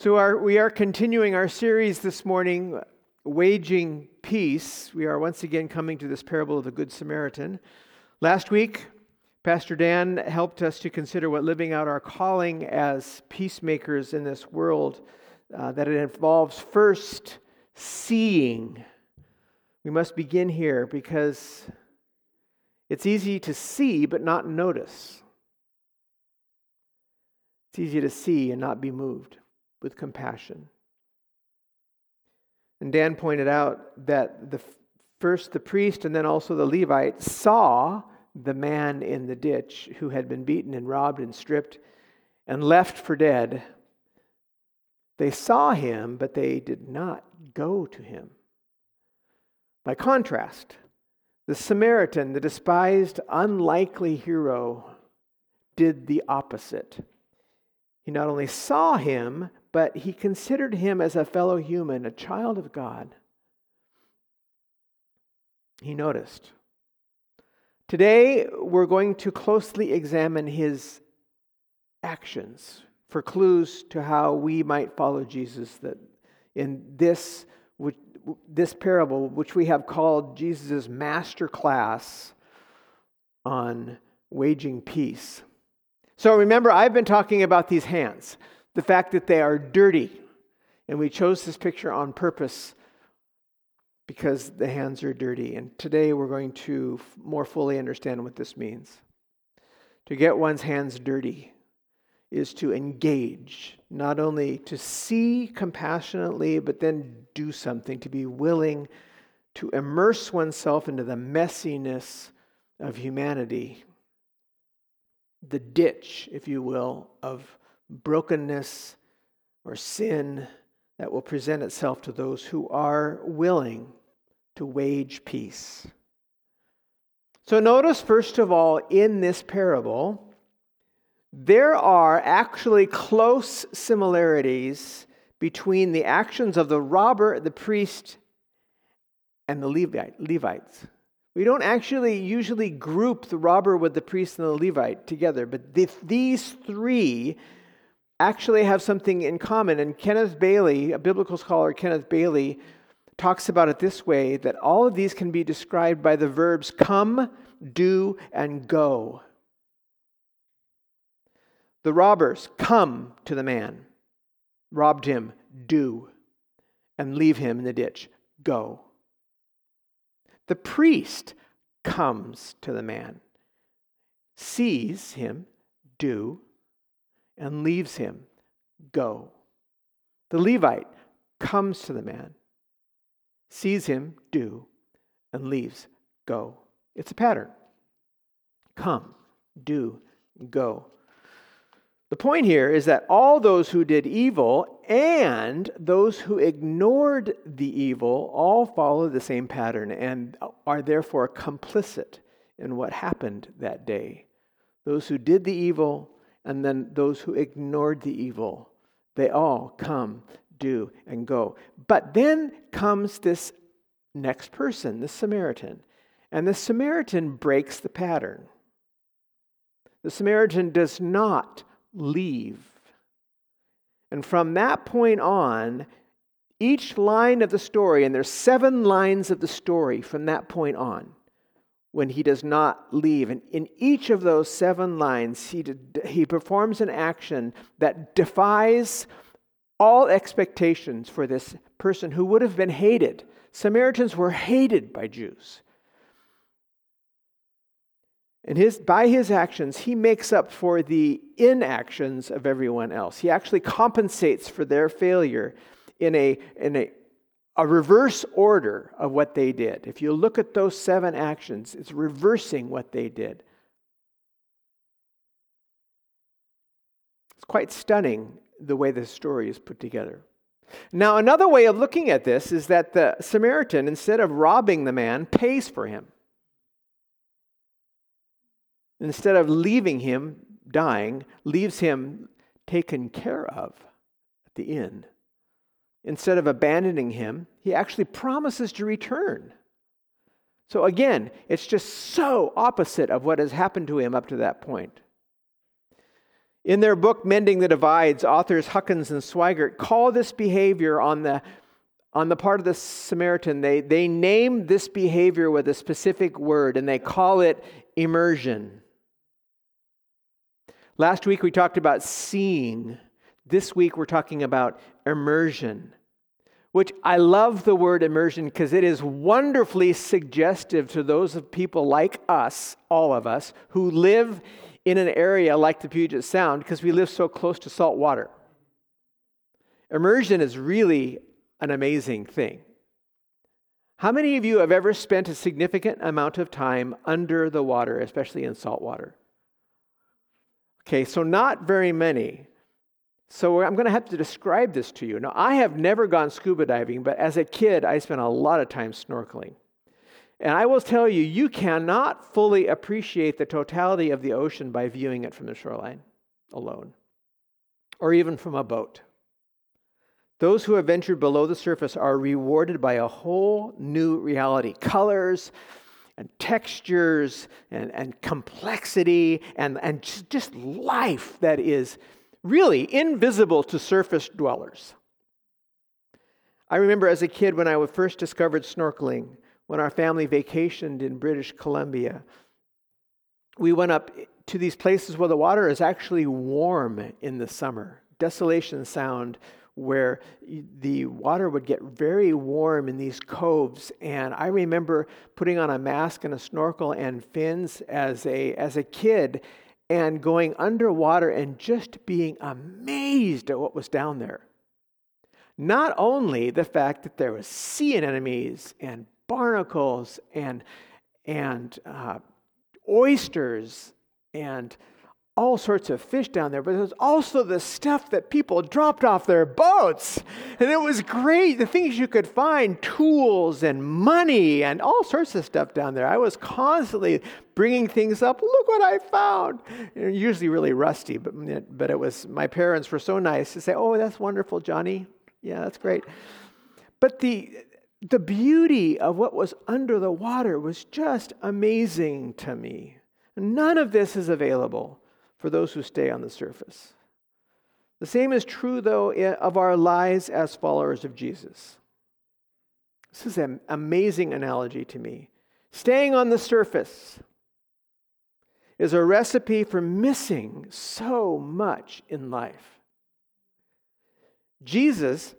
So, our, we are continuing our series this morning, Waging Peace. We are once again coming to this parable of the Good Samaritan. Last week, Pastor Dan helped us to consider what living out our calling as peacemakers in this world, uh, that it involves first seeing. We must begin here because it's easy to see but not notice. It's easy to see and not be moved with compassion. And Dan pointed out that the first the priest and then also the Levite saw the man in the ditch who had been beaten and robbed and stripped and left for dead. They saw him, but they did not go to him. By contrast, the Samaritan, the despised, unlikely hero, did the opposite. He not only saw him, but he considered him as a fellow human, a child of God. He noticed. Today, we're going to closely examine his actions for clues to how we might follow Jesus that in this, this parable, which we have called Jesus' master class on waging peace. So remember, I've been talking about these hands the fact that they are dirty. And we chose this picture on purpose because the hands are dirty. And today we're going to more fully understand what this means. To get one's hands dirty is to engage, not only to see compassionately, but then do something, to be willing to immerse oneself into the messiness of humanity, the ditch, if you will, of brokenness or sin that will present itself to those who are willing to wage peace. So, notice first of all in this parable, there are actually close similarities between the actions of the robber, the priest, and the Levite, Levites. We don't actually usually group the robber with the priest and the Levite together, but these three actually have something in common. And Kenneth Bailey, a biblical scholar, Kenneth Bailey, talks about it this way that all of these can be described by the verbs come, do, and go. The robbers come to the man, robbed him, do, and leave him in the ditch, go. The priest comes to the man, sees him, do, and leaves him. Go. The Levite comes to the man, sees him do, and leaves. Go. It's a pattern. Come, do, go. The point here is that all those who did evil and those who ignored the evil all follow the same pattern and are therefore complicit in what happened that day. Those who did the evil and then those who ignored the evil. They all come, do, and go. But then comes this next person, the Samaritan. And the Samaritan breaks the pattern. The Samaritan does not leave. And from that point on, each line of the story, and there's seven lines of the story from that point on, when he does not leave. And in each of those seven lines, he, he performs an action that defies all expectations for this person who would have been hated. Samaritans were hated by Jews. And his, by his actions, he makes up for the inactions of everyone else. He actually compensates for their failure in a, in a a reverse order of what they did. If you look at those seven actions, it's reversing what they did. It's quite stunning the way the story is put together. Now, another way of looking at this is that the Samaritan, instead of robbing the man, pays for him. Instead of leaving him dying, leaves him taken care of at the inn instead of abandoning him, he actually promises to return. So again, it's just so opposite of what has happened to him up to that point. In their book, Mending the Divides, authors Huckins and Swigart call this behavior on the, on the part of the Samaritan, they, they name this behavior with a specific word and they call it immersion. Last week we talked about seeing. This week we're talking about immersion, which I love the word immersion because it is wonderfully suggestive to those of people like us, all of us, who live in an area like the Puget Sound because we live so close to salt water. Immersion is really an amazing thing. How many of you have ever spent a significant amount of time under the water, especially in salt water? Okay, so not very many. So I'm going to have to describe this to you. Now, I have never gone scuba diving, but as a kid, I spent a lot of time snorkeling. And I will tell you, you cannot fully appreciate the totality of the ocean by viewing it from the shoreline alone, or even from a boat. Those who have ventured below the surface are rewarded by a whole new reality colors and textures and, and complexity and, and just life that is really invisible to surface dwellers. I remember as a kid when I first discovered snorkeling when our family vacationed in British Columbia, we went up to these places where the water is actually warm in the summer. Desolation Sound, where the water would get very warm in these coves. And I remember putting on a mask and a snorkel and fins as a, as a kid and going underwater and just being amazed at what was down there. Not only the fact that there was sea anemones and barnacles and, and uh, oysters and all sorts of fish down there, but there's also the stuff that people dropped off their boats. And it was great. The things you could find tools and money and all sorts of stuff down there. I was constantly bringing things up. Look what I found. usually really rusty, but, but it was my parents were so nice to say, Oh, that's wonderful, Johnny. Yeah, that's great. But the, the beauty of what was under the water was just amazing to me. None of this is available for those who stay on the surface. The same is true, though, of our lives as followers of Jesus. This is an amazing analogy to me. Staying on the surface is a recipe for missing so much in life. Jesus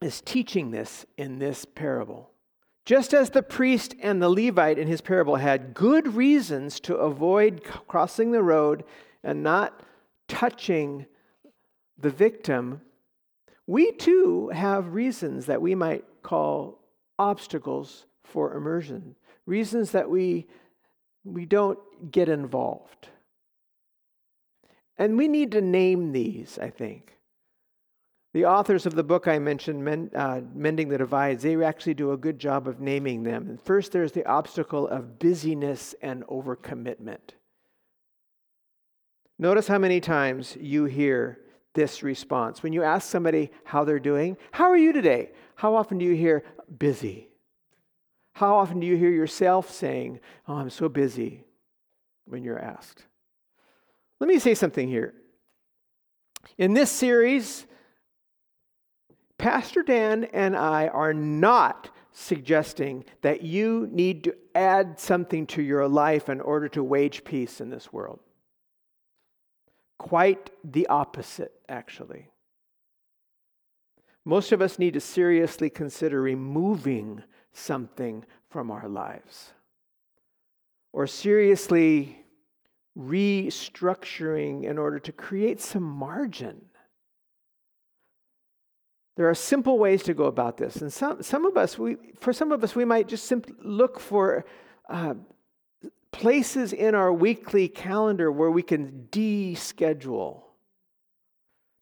is teaching this in this parable. Just as the priest and the Levite in his parable had good reasons to avoid crossing the road and not touching the victim, we too have reasons that we might call obstacles for immersion, reasons that we, we don't get involved. And we need to name these, I think. The authors of the book I mentioned, Men, uh, Mending the Divides, they actually do a good job of naming them. First, there's the obstacle of busyness and overcommitment. Notice how many times you hear this response. When you ask somebody how they're doing, how are you today? How often do you hear busy? How often do you hear yourself saying, oh, I'm so busy when you're asked? Let me say something here. In this series, Pastor Dan and I are not suggesting that you need to add something to your life in order to wage peace in this world. Quite the opposite, actually. Most of us need to seriously consider removing something from our lives or seriously restructuring in order to create some margin there are simple ways to go about this. And some, some of us, we, for some of us, we might just simply look for uh, places in our weekly calendar where we can deschedule,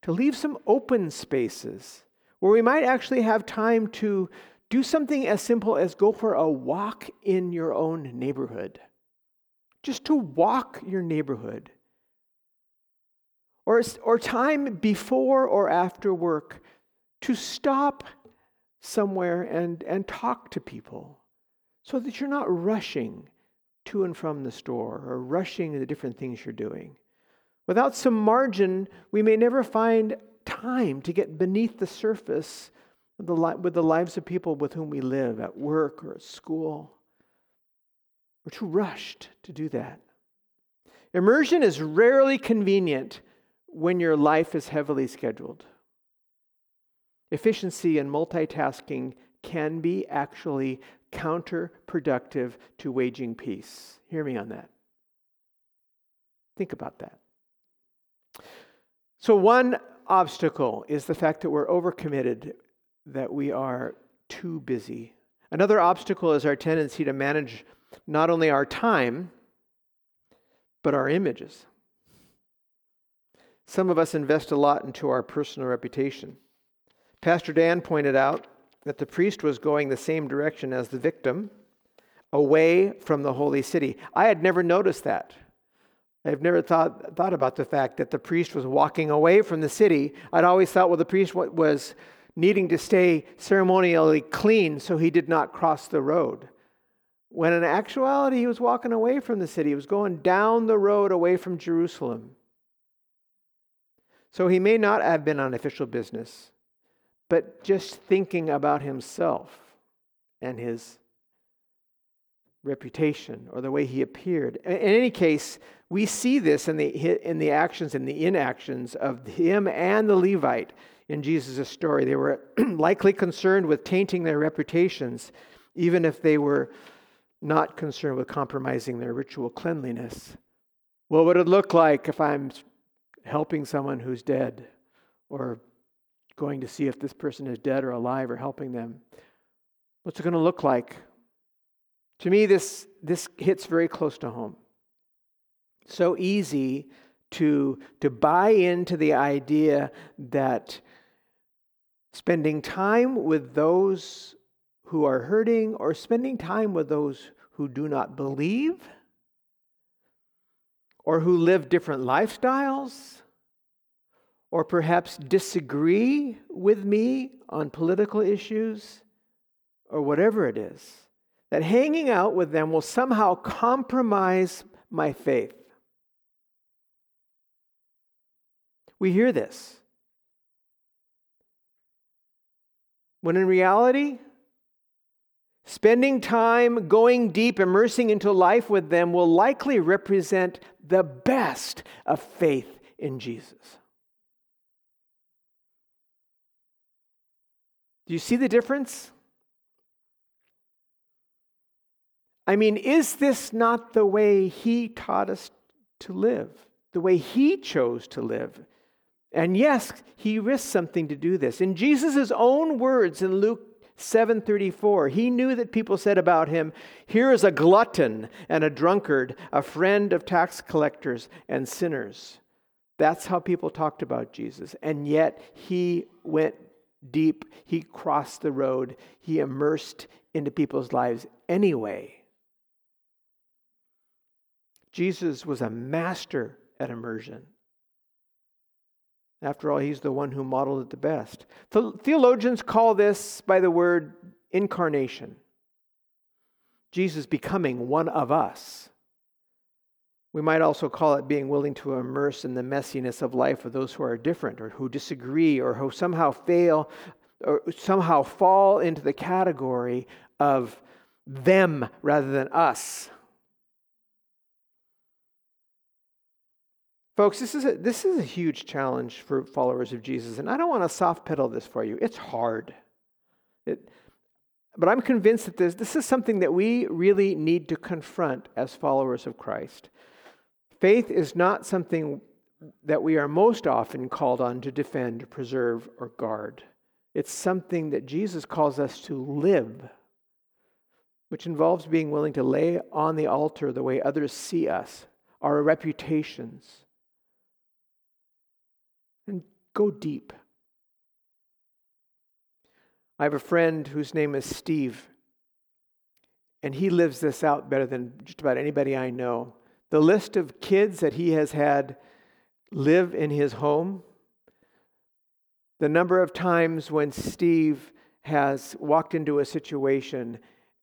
to leave some open spaces where we might actually have time to do something as simple as go for a walk in your own neighborhood. Just to walk your neighborhood. Or, or time before or after work to stop somewhere and, and talk to people so that you're not rushing to and from the store or rushing the different things you're doing. Without some margin, we may never find time to get beneath the surface the, with the lives of people with whom we live at work or at school. We're too rushed to do that. Immersion is rarely convenient when your life is heavily scheduled. Efficiency and multitasking can be actually counterproductive to waging peace. Hear me on that. Think about that. So, one obstacle is the fact that we're overcommitted, that we are too busy. Another obstacle is our tendency to manage not only our time, but our images. Some of us invest a lot into our personal reputation. Pastor Dan pointed out that the priest was going the same direction as the victim, away from the holy city. I had never noticed that. I've never thought, thought about the fact that the priest was walking away from the city. I'd always thought, well, the priest was needing to stay ceremonially clean so he did not cross the road. When in actuality, he was walking away from the city, he was going down the road away from Jerusalem. So he may not have been on official business, but just thinking about himself and his reputation or the way he appeared. In any case, we see this in the, in the actions and the inactions of him and the Levite in Jesus' story. They were likely concerned with tainting their reputations, even if they were not concerned with compromising their ritual cleanliness. Well, What would it look like if I'm helping someone who's dead or going to see if this person is dead or alive or helping them? What's it going to look like? To me, this, this hits very close to home. So easy to, to buy into the idea that spending time with those who are hurting or spending time with those who do not believe or who live different lifestyles or perhaps disagree with me on political issues or whatever it is, that hanging out with them will somehow compromise my faith. We hear this. When in reality, spending time going deep, immersing into life with them will likely represent the best of faith in Jesus. Do you see the difference? I mean, is this not the way he taught us to live? The way he chose to live? And yes, he risked something to do this. In Jesus' own words in Luke 7:34, he knew that people said about him, "Here is a glutton and a drunkard, a friend of tax collectors and sinners." That's how people talked about Jesus. And yet he went deep. He crossed the road. He immersed into people's lives anyway. Jesus was a master at immersion. After all, he's the one who modeled it the best. Theologians call this by the word incarnation. Jesus becoming one of us. We might also call it being willing to immerse in the messiness of life of those who are different or who disagree or who somehow fail or somehow fall into the category of them rather than us. Folks, this is, a, this is a huge challenge for followers of Jesus, and I don't want to soft pedal this for you. It's hard. It, but I'm convinced that this, this is something that we really need to confront as followers of Christ. Faith is not something that we are most often called on to defend, preserve, or guard. It's something that Jesus calls us to live, which involves being willing to lay on the altar the way others see us, our reputations and go deep. I have a friend whose name is Steve, and he lives this out better than just about anybody I know. The list of kids that he has had live in his home, the number of times when Steve has walked into a situation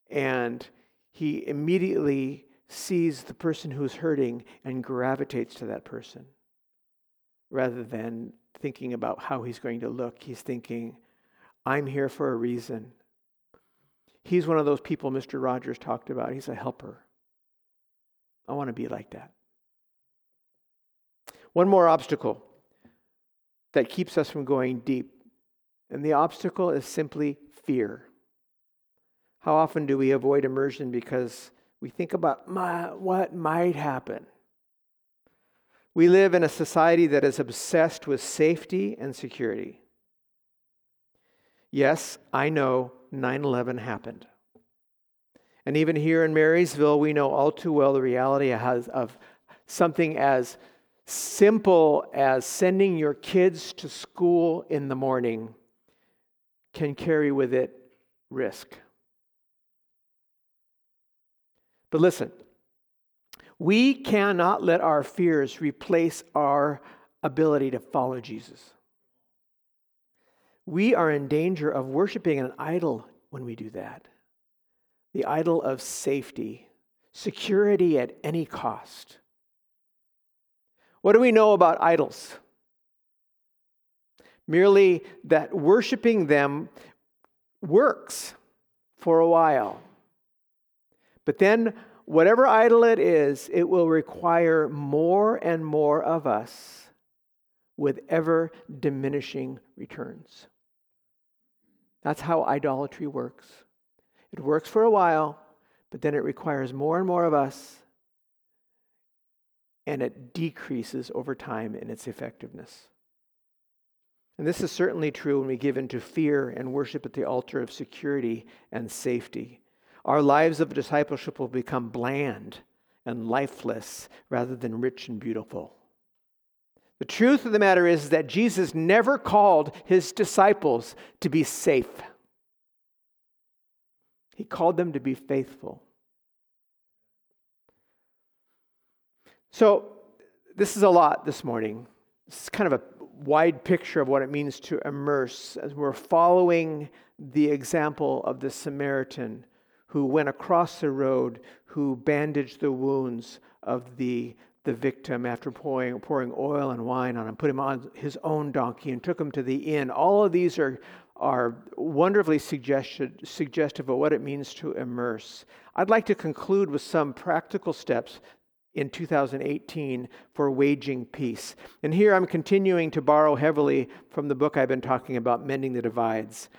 and he immediately sees the person who's hurting and gravitates to that person rather than thinking about how he's going to look. He's thinking, I'm here for a reason. He's one of those people Mr. Rogers talked about. He's a helper. I want to be like that. One more obstacle that keeps us from going deep, and the obstacle is simply fear. How often do we avoid immersion because we think about my, what might happen? We live in a society that is obsessed with safety and security. Yes, I know 9 11 happened. And even here in Marysville, we know all too well the reality of something as simple as sending your kids to school in the morning can carry with it risk. But listen, we cannot let our fears replace our ability to follow Jesus. We are in danger of worshiping an idol when we do that the idol of safety, security at any cost. What do we know about idols? Merely that worshiping them works for a while. But then, whatever idol it is, it will require more and more of us with ever diminishing returns. That's how idolatry works. It works for a while, but then it requires more and more of us, and it decreases over time in its effectiveness. And this is certainly true when we give in to fear and worship at the altar of security and safety. Our lives of discipleship will become bland and lifeless rather than rich and beautiful. The truth of the matter is that Jesus never called his disciples to be safe. He called them to be faithful. So, this is a lot this morning. This is kind of a wide picture of what it means to immerse as we're following the example of the Samaritan who went across the road, who bandaged the wounds of the, the victim after pouring, pouring oil and wine on him, put him on his own donkey, and took him to the inn. All of these are, are wonderfully suggestive of what it means to immerse. I'd like to conclude with some practical steps in 2018 for waging peace. And here I'm continuing to borrow heavily from the book I've been talking about, Mending the Divides.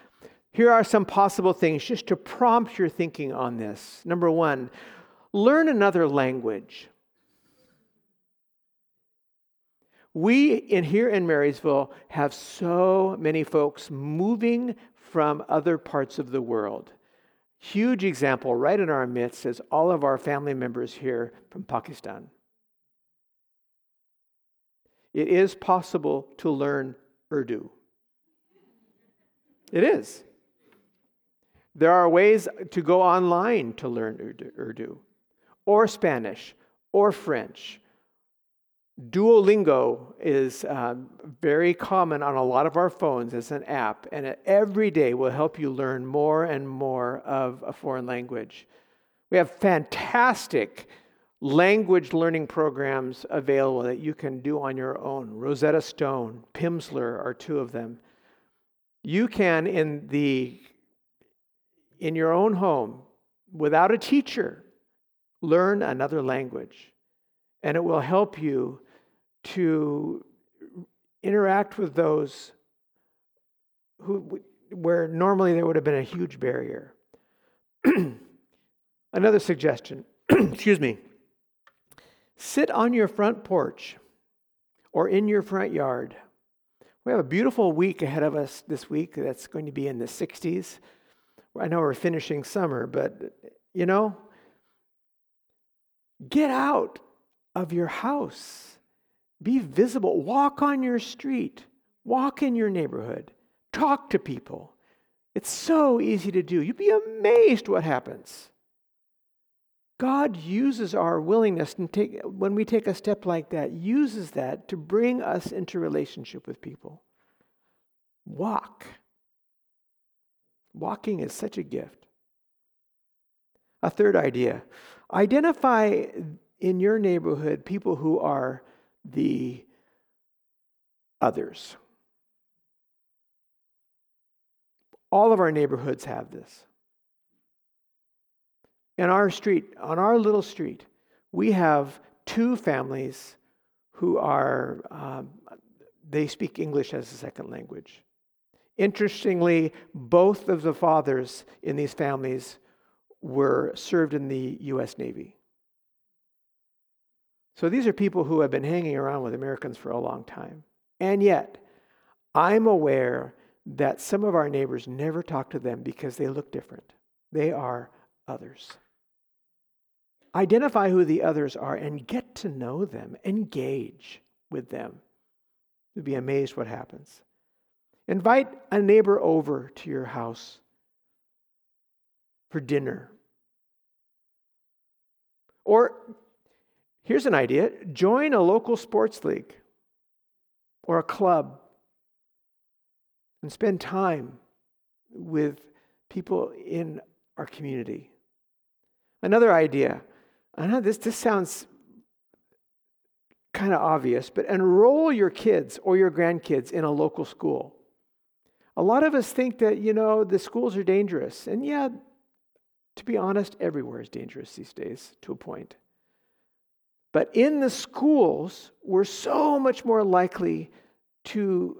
Here are some possible things just to prompt your thinking on this. Number one, learn another language. We in here in Marysville have so many folks moving from other parts of the world. Huge example right in our midst is all of our family members here from Pakistan. It is possible to learn Urdu. It is. There are ways to go online to learn Urdu, or Spanish, or French. Duolingo is um, very common on a lot of our phones as an app, and it every day will help you learn more and more of a foreign language. We have fantastic language learning programs available that you can do on your own. Rosetta Stone, Pimsleur are two of them. You can, in the in your own home without a teacher, learn another language. And it will help you to interact with those who, where normally there would have been a huge barrier. Another suggestion, excuse me, sit on your front porch or in your front yard. We have a beautiful week ahead of us this week that's going to be in the 60s. I know we're finishing summer, but you know, get out of your house. Be visible. Walk on your street. Walk in your neighborhood. Talk to people. It's so easy to do. You'd be amazed what happens. God uses our willingness and take, when we take a step like that, uses that to bring us into relationship with people. Walk. Walking is such a gift. A third idea identify in your neighborhood people who are the others. All of our neighborhoods have this. In our street, on our little street, we have two families who are, um, they speak English as a second language. Interestingly, both of the fathers in these families were served in the U.S. Navy. So these are people who have been hanging around with Americans for a long time. And yet, I'm aware that some of our neighbors never talk to them because they look different. They are others. Identify who the others are and get to know them, engage with them. You'll be amazed what happens. Invite a neighbor over to your house for dinner. Or here's an idea join a local sports league or a club and spend time with people in our community. Another idea I know this, this sounds kind of obvious, but enroll your kids or your grandkids in a local school. A lot of us think that, you know, the schools are dangerous. And yeah, to be honest, everywhere is dangerous these days to a point. But in the schools, we're so much more likely to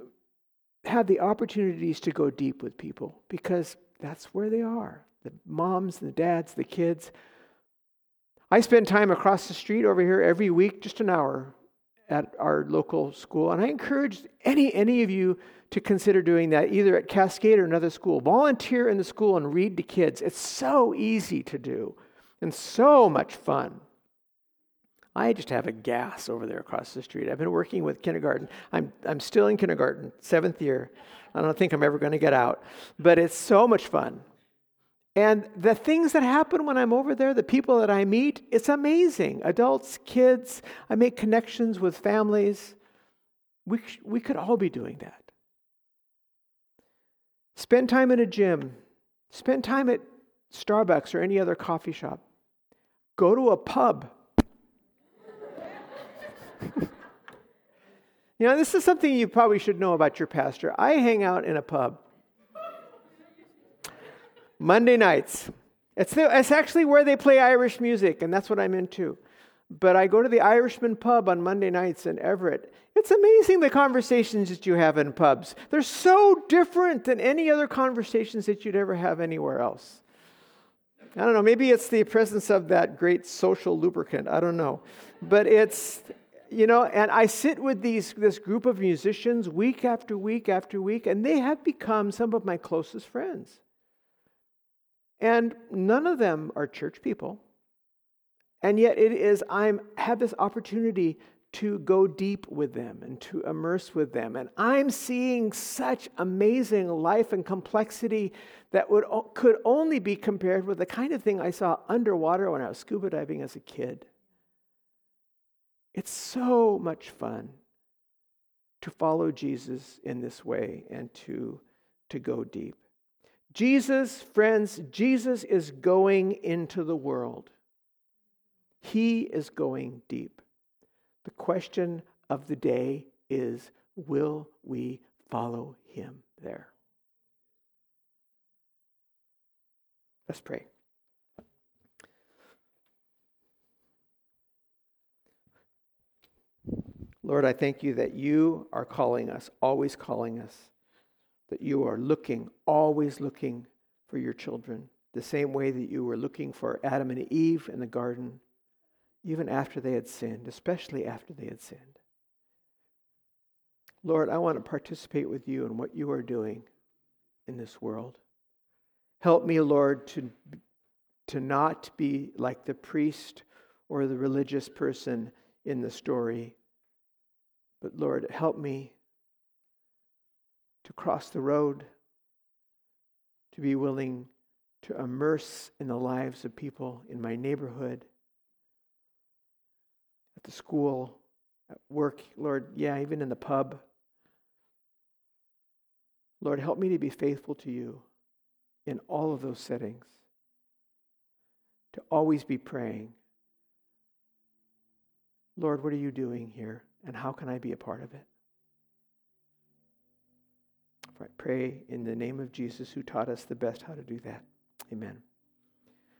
have the opportunities to go deep with people because that's where they are the moms, the dads, the kids. I spend time across the street over here every week, just an hour at our local school. And I encourage any, any of you to consider doing that, either at Cascade or another school. Volunteer in the school and read to kids. It's so easy to do and so much fun. I just have a gas over there across the street. I've been working with kindergarten. I'm, I'm still in kindergarten, seventh year. I don't think I'm ever going to get out, but it's so much fun. And the things that happen when I'm over there, the people that I meet, it's amazing. Adults, kids, I make connections with families. We, we could all be doing that. Spend time in a gym. Spend time at Starbucks or any other coffee shop. Go to a pub. you know, this is something you probably should know about your pastor. I hang out in a pub. Monday nights. It's, the, it's actually where they play Irish music, and that's what I'm into. But I go to the Irishman pub on Monday nights in Everett. It's amazing the conversations that you have in pubs. They're so different than any other conversations that you'd ever have anywhere else. I don't know, maybe it's the presence of that great social lubricant. I don't know. But it's, you know, and I sit with these, this group of musicians week after week after week, and they have become some of my closest friends. And none of them are church people. And yet it is I have this opportunity to go deep with them and to immerse with them. And I'm seeing such amazing life and complexity that would, could only be compared with the kind of thing I saw underwater when I was scuba diving as a kid. It's so much fun to follow Jesus in this way and to, to go deep. Jesus, friends, Jesus is going into the world. He is going deep. The question of the day is will we follow him there? Let's pray. Lord, I thank you that you are calling us, always calling us that you are looking, always looking for your children, the same way that you were looking for Adam and Eve in the garden, even after they had sinned, especially after they had sinned. Lord, I want to participate with you in what you are doing in this world. Help me, Lord, to, to not be like the priest or the religious person in the story. But Lord, help me to cross the road, to be willing to immerse in the lives of people in my neighborhood, at the school, at work, Lord, yeah, even in the pub. Lord, help me to be faithful to you in all of those settings, to always be praying. Lord, what are you doing here, and how can I be a part of it? I pray in the name of Jesus who taught us the best how to do that. Amen.